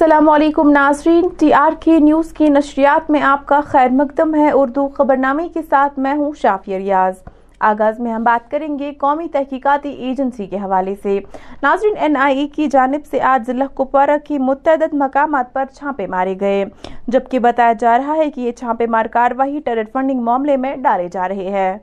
السلام علیکم ناظرین، ٹی آر کے نیوز کی نشریات میں آپ کا خیر مقدم ہے، اردو خبرنامے کے ساتھ میں ہوں شافی ریاض۔ آغاز میں ہم بات کریں گے قومی تحقیقاتی ایجنسی کے حوالے سے۔ ناظرین، این آئی ای کی جانب سے آج ضلع کپوارہ کی متعدد مقامات پر چھاپے مارے گئے۔ جبکہ بتایا جا رہا ہے کہ یہ چھاپے مار کاروائی ٹیرر فنڈنگ معاملے میں ڈالے جا رہے ہیں۔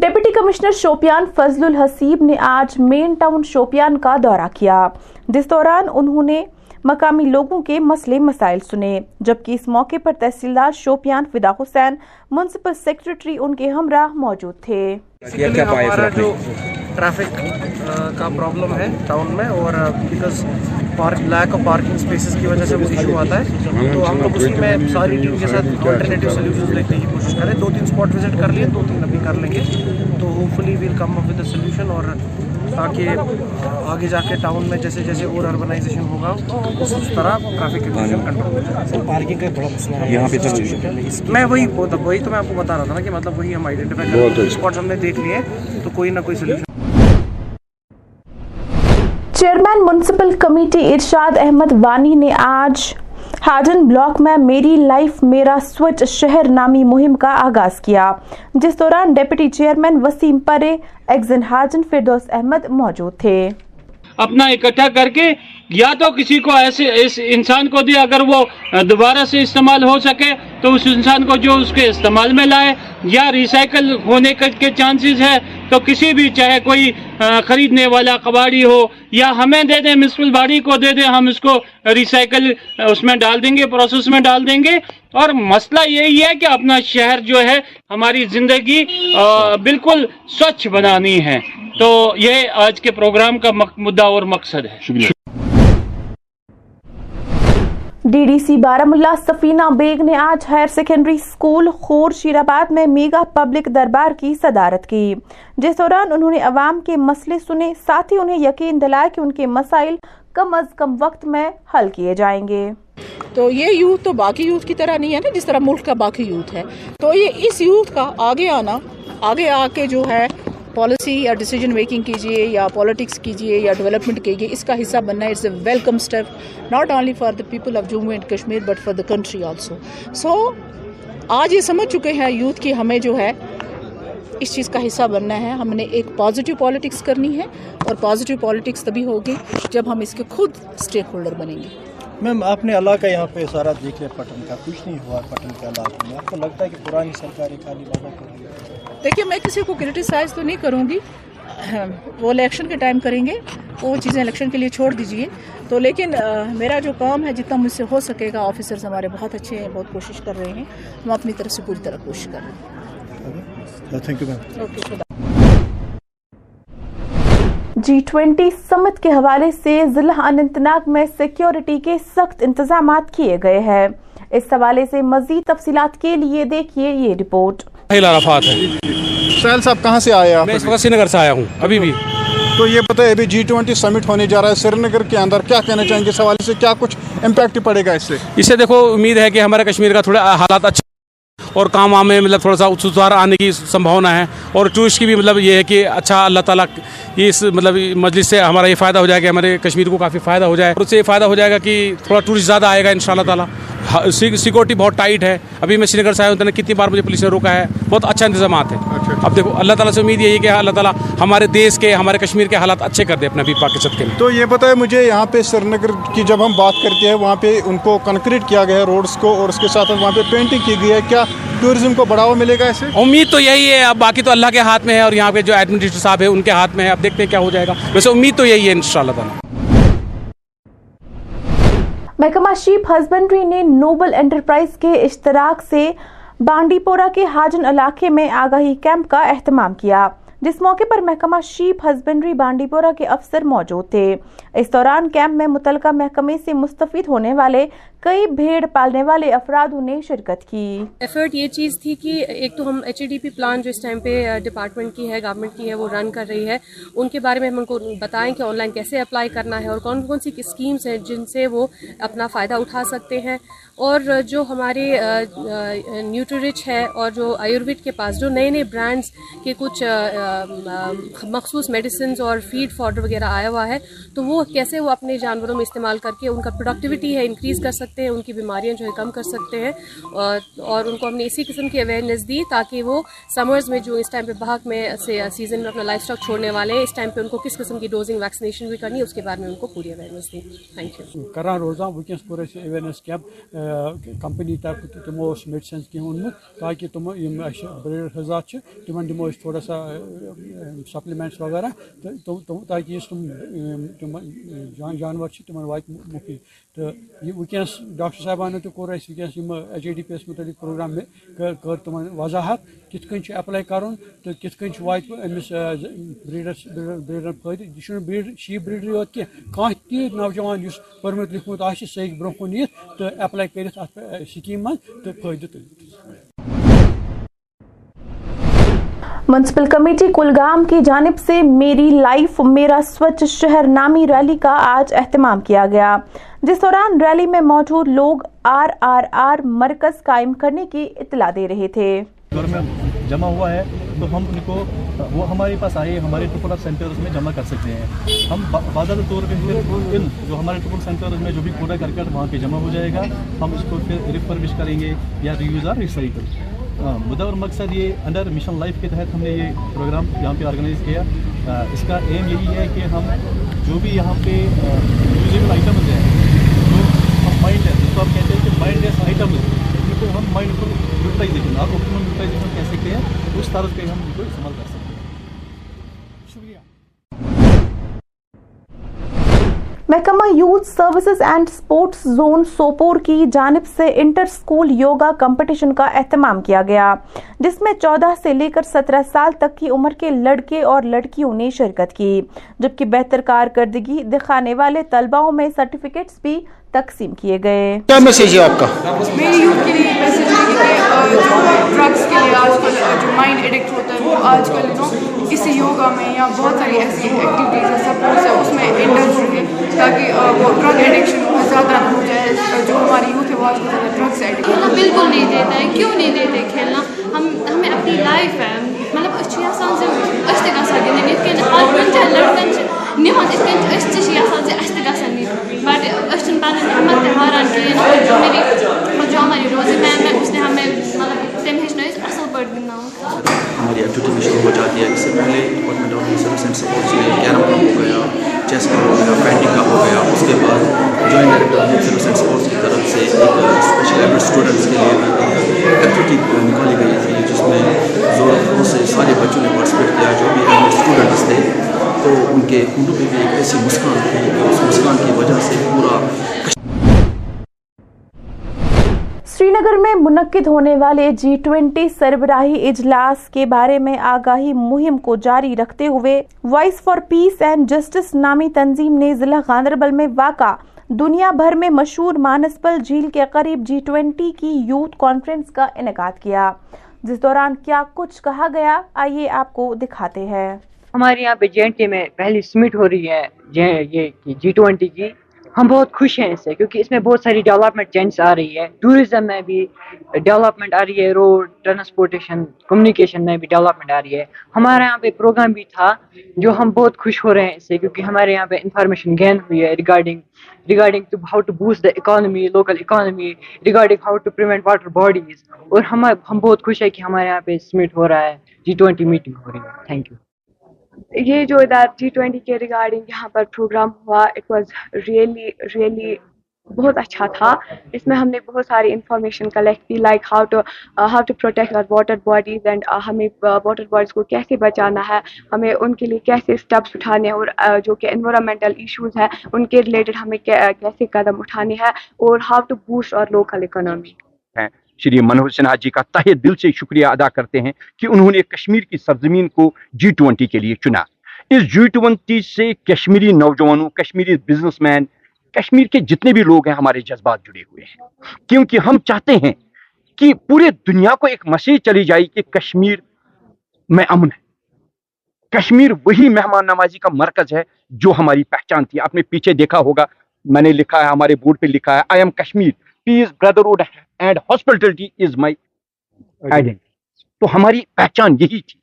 ڈپٹی کمشنر شوپیان فضل الحسیب نے آج مین ٹاؤن شوپیان کا دورہ کیا۔ جس دوران انہوں نے مقامی لوگوں کے مسئلے مسائل سنے جبکہ اس موقع پر تحصیلدار شوپیان فدا حسین منسپل سیکرٹری ان کے ہمراہ موجود تھے۔ ہمارا جو ٹریفک کا پرابلم ہے ٹاؤن میں اور because lack of parking spaces کی وجہ سے وہ ایشو آتا ہے. تو ہم لوگ اسی میں ساری ٹیم کے ساتھ آلٹرنیٹیو سلیوشنز دیکھنے کی کوشش کریں۔ دو تین اسپاٹ وزٹ کر لیے دو تین ابھی کر لیں گے۔ تو hopefully we'll come up with a solution اور تاکہ آگے جا کے ٹاؤن میں جیسے جیسے اور اربنائزیشن ہوگا اس طرح ٹریفک کنڈیشن کنٹرول ہو جائے۔ پارکنگ کا بڑا مسئلہ ہے۔ یہاں پہ میں وہی وہی تو میں آپ کو بتا رہا تھا نا کہ مطلب وہی ہم آئیڈینٹیفائی کر ہیں۔ اسپاٹس ہم نے دیکھ لیے تو کوئی نہ کوئی solution chairman municipal committee Irshad Ahmad Wani نے آج ہاجن بلاک میں میری لائف، میرا سوچ شہر نامی مہم کا آغاز کیا، جس دوران ڈیپٹی چیئرمین وسیم پرے، ایگزن ہارڈن فردوس احمد موجود تھے۔ اپنا اکٹھا کر کے، یا تو کسی کو ایسے اس انسان کو دے، اگر وہ دوبارہ سے استعمال ہو سکے، تو اس انسان کو جو اس کے استعمال میں لائے، یا ریسائیکل ہونے کے چانسز ہے، تو کسی بھی، چاہے کوئی خریدنے والا کباڑی ہو، یا ہمیں دے دیں مسپل باڑی کو دے دیں، ہم اس کو ریسائیکل اس میں ڈال دیں گے، پروسیس میں ڈال دیں گے اور مسئلہ یہی ہے کہ اپنا شہر جو ہے ہماری زندگی بالکل سوچھ بنانی ہے۔ تو یہ آج کے پروگرام کا مدعا اور مقصد ہے۔ ڈی ڈی سی بارہ سفینہ بیگ نے آج ہائر سیکنڈری سکول خور شیرآباد میں میگا پبلک دربار کی صدارت کی۔ جس دوران انہوں نے عوام کے مسئلے سنے ساتھ ہی انہیں یقین دلایا کہ ان کے مسائل کم از کم وقت میں حل کیے جائیں گے۔ تو یہ یوتھ تو باقی یوتھ کی طرح نہیں ہے نا، جس طرح ملک کا باقی یوتھ ہے۔ تو یہ اس یوتھ کا آگے آنا، آگے آ کے جو ہے پالیسی یا ڈیسیجن میکنگ کیجیے یا پالیٹکس کیجیے یا ڈیولپمنٹ کیجیے اس کا حصہ بننا ہے it's a welcome step not only for the people of Jammu and Kashmir but for the country also so آج یہ سمجھ چکے ہیں یوتھ کی ہمیں جو ہے اس چیز کا حصہ بننا ہے۔ ہم نے ایک پازیٹیو پالیٹکس کرنی ہے اور پازیٹیو پالیٹکس تبھی ہوگی جب ہم اس کے خود اسٹیک ہولڈر بنیں گے۔ میم آپ نے اللہ کا یہاں پہ سارا دیکھ لیا پٹن کا کچھ نہیں ہوا پٹن کے علاقے میں آپ کو لگتا ہے کہ پرانی سرکاری خالی بابا ہے؟ دیکھیے میں کسی کو کرٹیسائز تو نہیں کروں گی۔ وہ الیکشن کے ٹائم کریں گے۔ وہ چیزیں الیکشن کے لیے چھوڑ دیجیے تو لیکن میرا جو کام ہے جتنا مجھ سے ہو سکے گا آفیسرز ہمارے بہت اچھے ہیں بہت کوشش کر رہے ہیں۔ ہم اپنی طرف سے پوری طرح کوشش کر رہے ہیں thank you ma'am okay G twenty summit کے حوالے سے ضلع اننت ناگ میں سیکیورٹی کے سخت انتظامات کیے گئے ہیں۔ اس حوالے سے مزید تفصیلات کے لیے دیکھیے یہ رپورٹ۔ عرفات ہے۔ سہیل صاحب کہاں سے آئے آپ؟ میں اس وقت سری نگر سے آیا ہوں ابھی بھی۔ تو یہ بتائیں ابھی جی ٹوینٹی سمٹ ہونے جا رہا ہے سری نگر کے اندر کیا کہنا چاہیں گے؟ اس حوالے سے کیا کچھ امپیکٹ پڑے گا اس سے؟ اس سے دیکھو امید ہے کہ ہمارے کشمیر کا تھوڑا حالات اچھے اور کام وام میں مطلب تھوڑا سا اچھا سدھار آنے کی سمبھاونا ہے اور ٹورسٹ کی بھی مطلب یہ ہے کہ اچھا اللہ تعالیٰ یہ اس مطلب مجلس سے ہمارا یہ فائدہ ہو جائے گا، ہمارے کشمیر کو کافی فائدہ ہو جائے اور اس سے یہ فائدہ ہو جائے گا کہ تھوڑا ٹورسٹ زیادہ آئے گا ان شاء اللہ تعالیٰ ہاں، سیکورٹی بہت ٹائٹ ہے۔ ابھی میں سری آیا ہوں کتنی بار مجھے پولیس نے روکا ہے؟ بہت اچھا انتظامات ہے اب دیکھو اللہ تعالیٰ سے امید یہی کہ اللہ تعالیٰ ہمارے دیش کے ہمارے کشمیر کے حالات اچھے کر دے اپنے ابھی پاکستان کے تو یہ بتائیں مجھے یہاں پہ سری نگر کی جب ہم بات کرتے ہیں وہاں پہ ان کو کنکریٹ کیا گیا ہے روڈس کو اور اس کے ساتھ وہاں پہ پینٹنگ کی گئی ہے۔ کیا ٹورزم کو بڑھاوا ملے گا اسے امید تو یہی ہے اب باقی تو اللہ کے ہاتھ میں ہے اور یہاں پہ جو ایڈمنسٹریٹر صاحب ہے ان کے ہاتھ میں ہے۔ اب دیکھتے ہیں کیا ہو جائے گا۔ ویسے امید تو یہی ہے ان شاء اللہ تعالیٰ۔ محکمہ شیپ ہسبینڈری نے نوبل انٹرپرائز کے اشتراک سے بانڈی پورہ کے حاجن علاقے میں آگاہی کیمپ کا اہتمام کیا، جس موقع پر محکمہ شیپ ہسبینڈری بانڈی پورہ کے افسر موجود تھے۔ اس دوران کیمپ میں متعلقہ محکمے سے مستفید ہونے والے کئی بھیڑ پالنے والے افرادوں نے شرکت کی۔ ایفرٹ یہ چیز تھی کہ ایک تو ہم H E D P plan جو اس ٹائم پہ ڈپارٹمنٹ کی ہے گورنمنٹ کی ہے، وہ رن کر رہی ہے۔ ان کے بارے میں ہم ان کو بتائیں کہ آن لائن کیسے اپلائی کرنا ہے اور کون کون سی اسکیمس ہیں جن سے وہ اپنا فائدہ اٹھا سکتے ہیں۔ اور جو ہمارے نیوٹریچ ہے اور جو آیوروید کے پاس جو نئے نئے برانڈز کے کچھ مخصوص میڈیسنز اور فیڈ فارڈر وغیرہ آیا ہوا ہے، تو وہ کیسے وہ اپنے جانوروں میں استعمال کر کے ان کا پروڈکٹیوٹی ہے انکریز کر سکتے سکتے ہیں ان کی بیماریاں جو ہے کم کر سکتے ہیں اور, ان کو ہم نے اسی قسم کی اویئرنیس دی تاکہ وہ سمرز میں جو اس ٹائم پہ بہاک میں سے سیزن میں اپنا لائف اسٹاک چھوڑنے والے ہیں اس ٹائم پہ ان کو کس قسم کی ڈوزنگ ویکسینیشن بھی کرنی ہے اس کے بارے میں ان کو پوری اویئرنیس دی۔ تھینک یو کران روزہ وٕنکیٚس کوٚر اَسہِ اویرنیس کیمپ کمپنی طرفہٕ تہِ اس اوس میڈِسنٕز کینٛہہ اوٚنمُت تاکہ تِم یہ اَسہِ بریڈ حضات چھِ تِمن دِمو أسۍ تھوڑا سا سپلیمنٹس وغیرہ تاکہ اس یُس جانور چھِ تِمن واتہِ مُفی تہٕ یہِ وٕنکیٚنس ڈاکٹر صاحبانو تہ کور اہس ویس ایچ اے ڈی پی یس متعلق پروگرام میں کر تم وضاحت کت کن اپلائی کرن تو کت کن وات امس بریڈرس، بریڈر فائدہ یہ بریڈ شیپ بریڈری یوت کی کھانا تیت نوجوان اس پوت لکھمت آہ سہ ہوں برو کن یت تو اپلائی کرت ات سکیم من تو فائدہ تلت منسپل کمیٹی کلگام کی جانب سے میری لائف، میرا سوچ شہر نامی ریلی کا آج اہتمام کیا گیا۔ جس دوران ریلی میں موجود لوگ آر آر آر مرکز قائم کرنے کی اطلاع دے رہے تھے۔ جمع ہوا ہے، تو ہم ان کو، وہ ہمارے پاس آئے، ہمارے ٹپل آف سینٹرز میں جمع کر سکتے ہیں۔ ہم باضابطہ طور پہ ان جو ہمارے ٹپل سینٹرز میں جو بھی کوڑا کر وہاں پہ جمع ہو جائے گا، ہم اس کو پھر ریفربش کریں گے یا ریوز اور ریسائیکل اور مقصد یہ انڈر مشن لائف کے تحت ہم نے یہ پروگرام یہاں پہ آرگنائز کیا۔ اس کا ایم یہی ہے کہ ہم جو بھی یہاں پہ یوزیبل آئٹمز ہیں کو آپ کہتے ہیں کہ مائنڈ لیس آئٹم ہے۔ ان کو ہم مائنڈ کو یوٹیلائزیشن آپ آپٹیمم یوٹیلائزیشن کیسے کہیں؟ اس طرح پہ ہم ان کو استعمال کر سکتے ہیں۔ محکمہ youth services and sports zone Sopore کی جانب سے انٹر سکول یوگا کمپٹیشن کا اہتمام کیا گیا جس میں چودہ سے لے کر سترہ سال تک کی عمر کے لڑکے اور لڑکیوں نے شرکت کی جبکہ بہتر کارکردگی دکھانے والے طلباؤں میں سرٹیفکیٹس بھی تقسیم کیے گئے۔ کیا میسیج ہے آپ کا؟ میری یوتھ کے لیے میسیج ہے کہ ڈرگز کے لیے آج کل جو مائنڈ ایڈکٹ ہوتا ہے وہ آج کل اس یوگا میں یا بہت ساری ایسی ایکٹیویٹیز ہیں سپورٹس ہے اس میں انٹرسٹ ہوں گے تاکہ وہ ڈرگ ایڈکشن زیادہ نہ ہو جائے، جو ہماری یوتھ ہے وہ آج کل زیادہ ڈرگس ایڈکشن بالکل نہیں دیتے ہیں کیوں نہیں دیتے کھیلنا؟ ہم، ہمیں اپنی لائف ہے مطلب أسۍ چھِ یَژھان زِ أسۍ تہِ گژھان گِنٛدٕنۍ یِتھ کٔنۍ آز بَچَن لٔڑکَن چھِ نِوان یِتھ کٔنۍ چھِ أسۍ تہِ چھِ یَژھان زِ اَسہِ تہِ گژھن نِنۍ بٹ أسۍ چھِنہٕ پَنٕنۍ ہمت تہِ ہاران کِہیٖنۍ جو ہماری روزے میم اس نے ہمیں اسے بھیجنا اس اصل پر گنداؤں ہماری ایکٹیویٹی شروع ہو جاتی ہے، اس سے پہلے اور department of service and sports لیے کیرم کا ہو گیا، چیس کا ہو گیا پینٹنگ کا ہو گیا، اس کے بعد joint director of service and sports کی طرف سے ایک اسپیشل ایڈ اسٹوڈنٹس کے لیے ایکٹیوٹی نکالی گئی تھی، جس میں زور زور سے سارے بچوں نے پارٹیسپیٹ کیا، جو بھی اہم اسٹوڈنٹس تھے، تو ان کے اردو پہ بھی ایک ایسی مسکان تھی، اس مسکان کی وجہ سے پورا منعقد ہونے والے جی ٹوینٹی سربراہی اجلاس کے بارے میں آگاہی مہم کو جاری رکھتے ہوئے voice for peace and justice نامی تنظیم نے ضلع گاندربل میں واقع دنیا بھر میں مشہور مانسپل جھیل کے قریب جی ٹوینٹی کی یوتھ کانفرنس کا انعقاد کیا۔ جس دوران کیا کچھ کہا گیا، آئیے آپ کو دکھاتے ہیں۔ ہمارے یہاں پہ جے این ٹی میں پہلی سمٹ ہو رہی ہے جی ٹوینٹی کی۔ ہم بہت خوش ہیں اس سے، کیونکہ اس میں بہت ساری ڈیولپمنٹ چینجز آ رہی ہے۔ ٹوریزم میں بھی ڈیولپمنٹ آ رہی ہے روڈ ٹرانسپورٹیشن کمیونیکیشن میں بھی ڈیولپمنٹ آ رہی ہے۔ ہمارے یہاں پہ پروگرام بھی تھا جو ہم بہت خوش ہو رہے ہیں اس سے، کیونکہ ہمارے یہاں پہ انفارمیشن گین ہوئی ہے regarding regarding to how to boost the economy local economy regarding how to prevent water bodies اور ہم ہم بہت خوش ہیں کہ ہمارے یہاں پہ سمٹ ہو رہا ہے۔ جی ٹوینٹی میٹنگ ہو رہی ہے۔ تھینک یو یہ جو ادارہ جی ٹوینٹی کے ریگارڈنگ یہاں پر پروگرام ہوا اٹ واز ریئلی ریئلی بہت اچھا تھا۔ اس میں ہم نے بہت ساری انفارمیشن کلیکٹ کی like how to how to protect اور واٹر باڈیز اینڈ ہمیں uh, واٹر باڈیز کو کیسے بچانا ہے، ہمیں ان کے لیے کیسے اسٹیپس اٹھانے اور uh, جو کہ انوائرمنٹل ایشوز ہیں، ان کے ریلیٹڈ ہمیں کیسے قدم اٹھانے ہیں اور ہاؤ ٹو بوسٹ اور لوکل اکنامی شری منوہر سنہا جی کا تہ دل سے شکریہ ادا کرتے ہیں کہ انہوں نے کشمیر کی سرزمین کو جی ٹوینٹی کے لیے چنا۔ اس جی ٹوینٹی سے کشمیری نوجوانوں، کشمیری بزنس مین کشمیر کے جتنے بھی لوگ ہیں ہمارے جذبات جڑے ہوئے ہیں۔ کیونکہ ہم چاہتے ہیں کہ پورے دنیا کو ایک مسیج چلی جائے کہ کشمیر میں امن ہے۔ کشمیر وہی مہمان نمازی کا مرکز ہے جو ہماری پہچان تھی۔ آپ نے پیچھے دیکھا ہوگا، میں نے لکھا ہے، ہمارے بورڈ پہ لکھا ہے I am Kashmir. Peace brotherhood and hospitality is my identity تو ہماری پہچان یہی تھی۔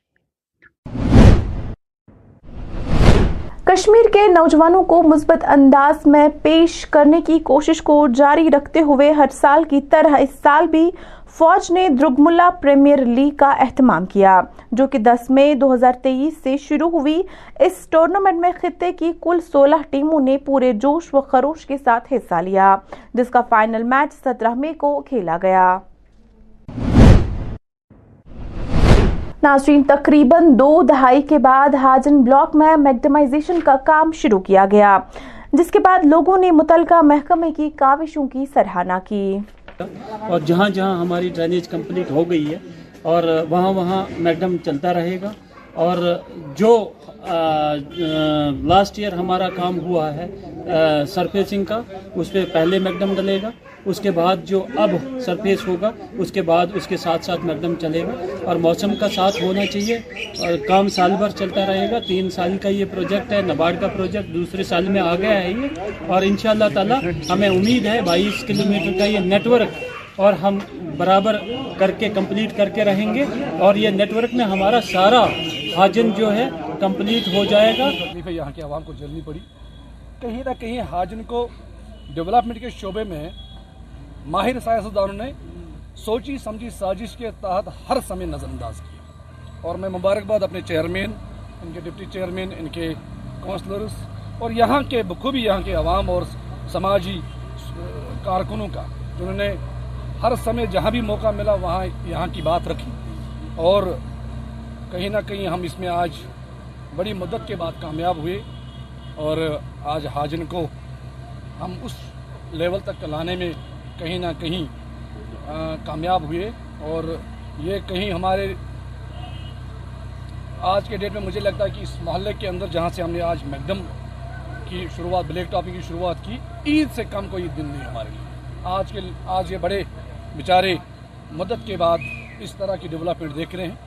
کشمیر کے نوجوانوں کو مثبت انداز میں پیش کرنے کی کوشش کو جاری رکھتے ہوئے ہر سال کی طرح اس سال بھی فوج نے درگملا پریمیر لیگ کا اہتمام کیا، جو کہ دس مئی دو ہزار تیئیس سے شروع ہوئی۔ اس ٹورنامنٹ میں خطے کی کل سولہ ٹیموں نے پورے جوش و خروش کے ساتھ حصہ لیا، جس کا فائنل میچ سترہ مئی کو کھیلا گیا۔ ناظرین، تقریباً دو دہائی کے بعد ہاجن بلاک میں میکڈمائزیشن کا کام شروع کیا گیا، جس کے بعد لوگوں نے متعلقہ محکمے کی کاوشوں کی سرحانہ کی۔ سکتا۔ اور جہاں جہاں ہماری ڈرینیج کمپلیٹ ہو گئی ہے اور وہاں وہاں میڈم چلتا رہے گا۔ اور جو لاسٹ ایئر ہمارا کام ہوا ہے سرفیسنگ کا، اس پہ پہلے میکڈم ڈلے گا، اس کے بعد جو اب سرفیس ہوگا، اس کے بعد اس کے ساتھ ساتھ میکڈم چلے گا، اور موسم کا ساتھ ہونا چاہیے، اور کام سال بھر چلتا رہے گا، تین سال کا یہ پروجیکٹ ہے نبارڈ کا پروجیکٹ دوسرے سال میں آ گیا ہے یہ، اور انشاءاللہ تعالی ہمیں امید ہے بائیس کلومیٹر کا یہ نیٹ ورک اور ہم برابر کر کے کمپلیٹ کر کے رہیں گے، اور یہ نیٹ ورک میں ہمارا سارا حاجن جو ہے کمپلیٹ ہو جائے گا۔ تکلیفیں یہاں کی عوام کو جلنی پڑی۔ کہیں نہ کہیں حاجن کو ڈیولپمنٹ کے شعبے میں ماہر سائنسدانوں نے سوچی، سمجھی، سازش کے تحت ہر سمے نظر انداز کیا۔ اور میں مبارکباد اپنے چیئرمین ان کے ڈپٹی چیئرمین ان کے کونسلرز اور یہاں کے بخوبی یہاں کے عوام اور سماجی کارکنوں کا، جنہوں نے ہر سمے جہاں بھی موقع ملا، وہاں یہاں کی بات رکھی۔ اور کہیں نہ کہیں ہم اس میں آج بڑی مدد کے بعد کامیاب ہوئے اور آج حاجن کو ہم اس لیول تک لانے میں کہیں نہ کہیں کامیاب ہوئے اور یہ کہیں ہمارے آج کے ڈیٹ میں مجھے لگتا ہے کہ اس محلے کے اندر جہاں سے ہم نے آج میکدم کی شروعات، بلیک ٹاپی کی شروعات کی، عید سے کم کوئی دن نہیں ہمارے لیے۔ آج کے، آج یہ بڑے بیچارے مدد کے بعد اس طرح کی ڈیولپمنٹ دیکھ رہے ہیں۔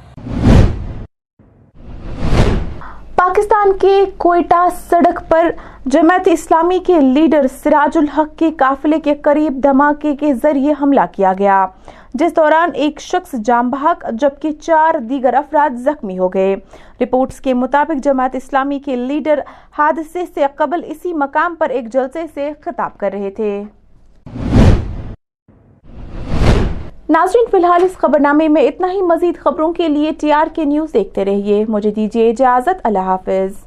پاکستان کے کوئٹہ سڑک پر جماعت اسلامی کے لیڈر سراج الحق کے قافلے کے قریب دھماکے کے ذریعے حملہ کیا گیا، جس دوران ایک شخص جام بحق جبکہ چار دیگر افراد زخمی ہو گئے۔ رپورٹس کے مطابق جماعت اسلامی کے لیڈر حادثے سے قبل اسی مقام پر ایک جلسے سے خطاب کر رہے تھے۔ ناظرین، فی الحال اس خبر نامے میں اتنا ہی مزید خبروں کے لیے ٹی آر کے نیوز دیکھتے رہیے۔ مجھے دیجیے اجازت۔ اللہ حافظ۔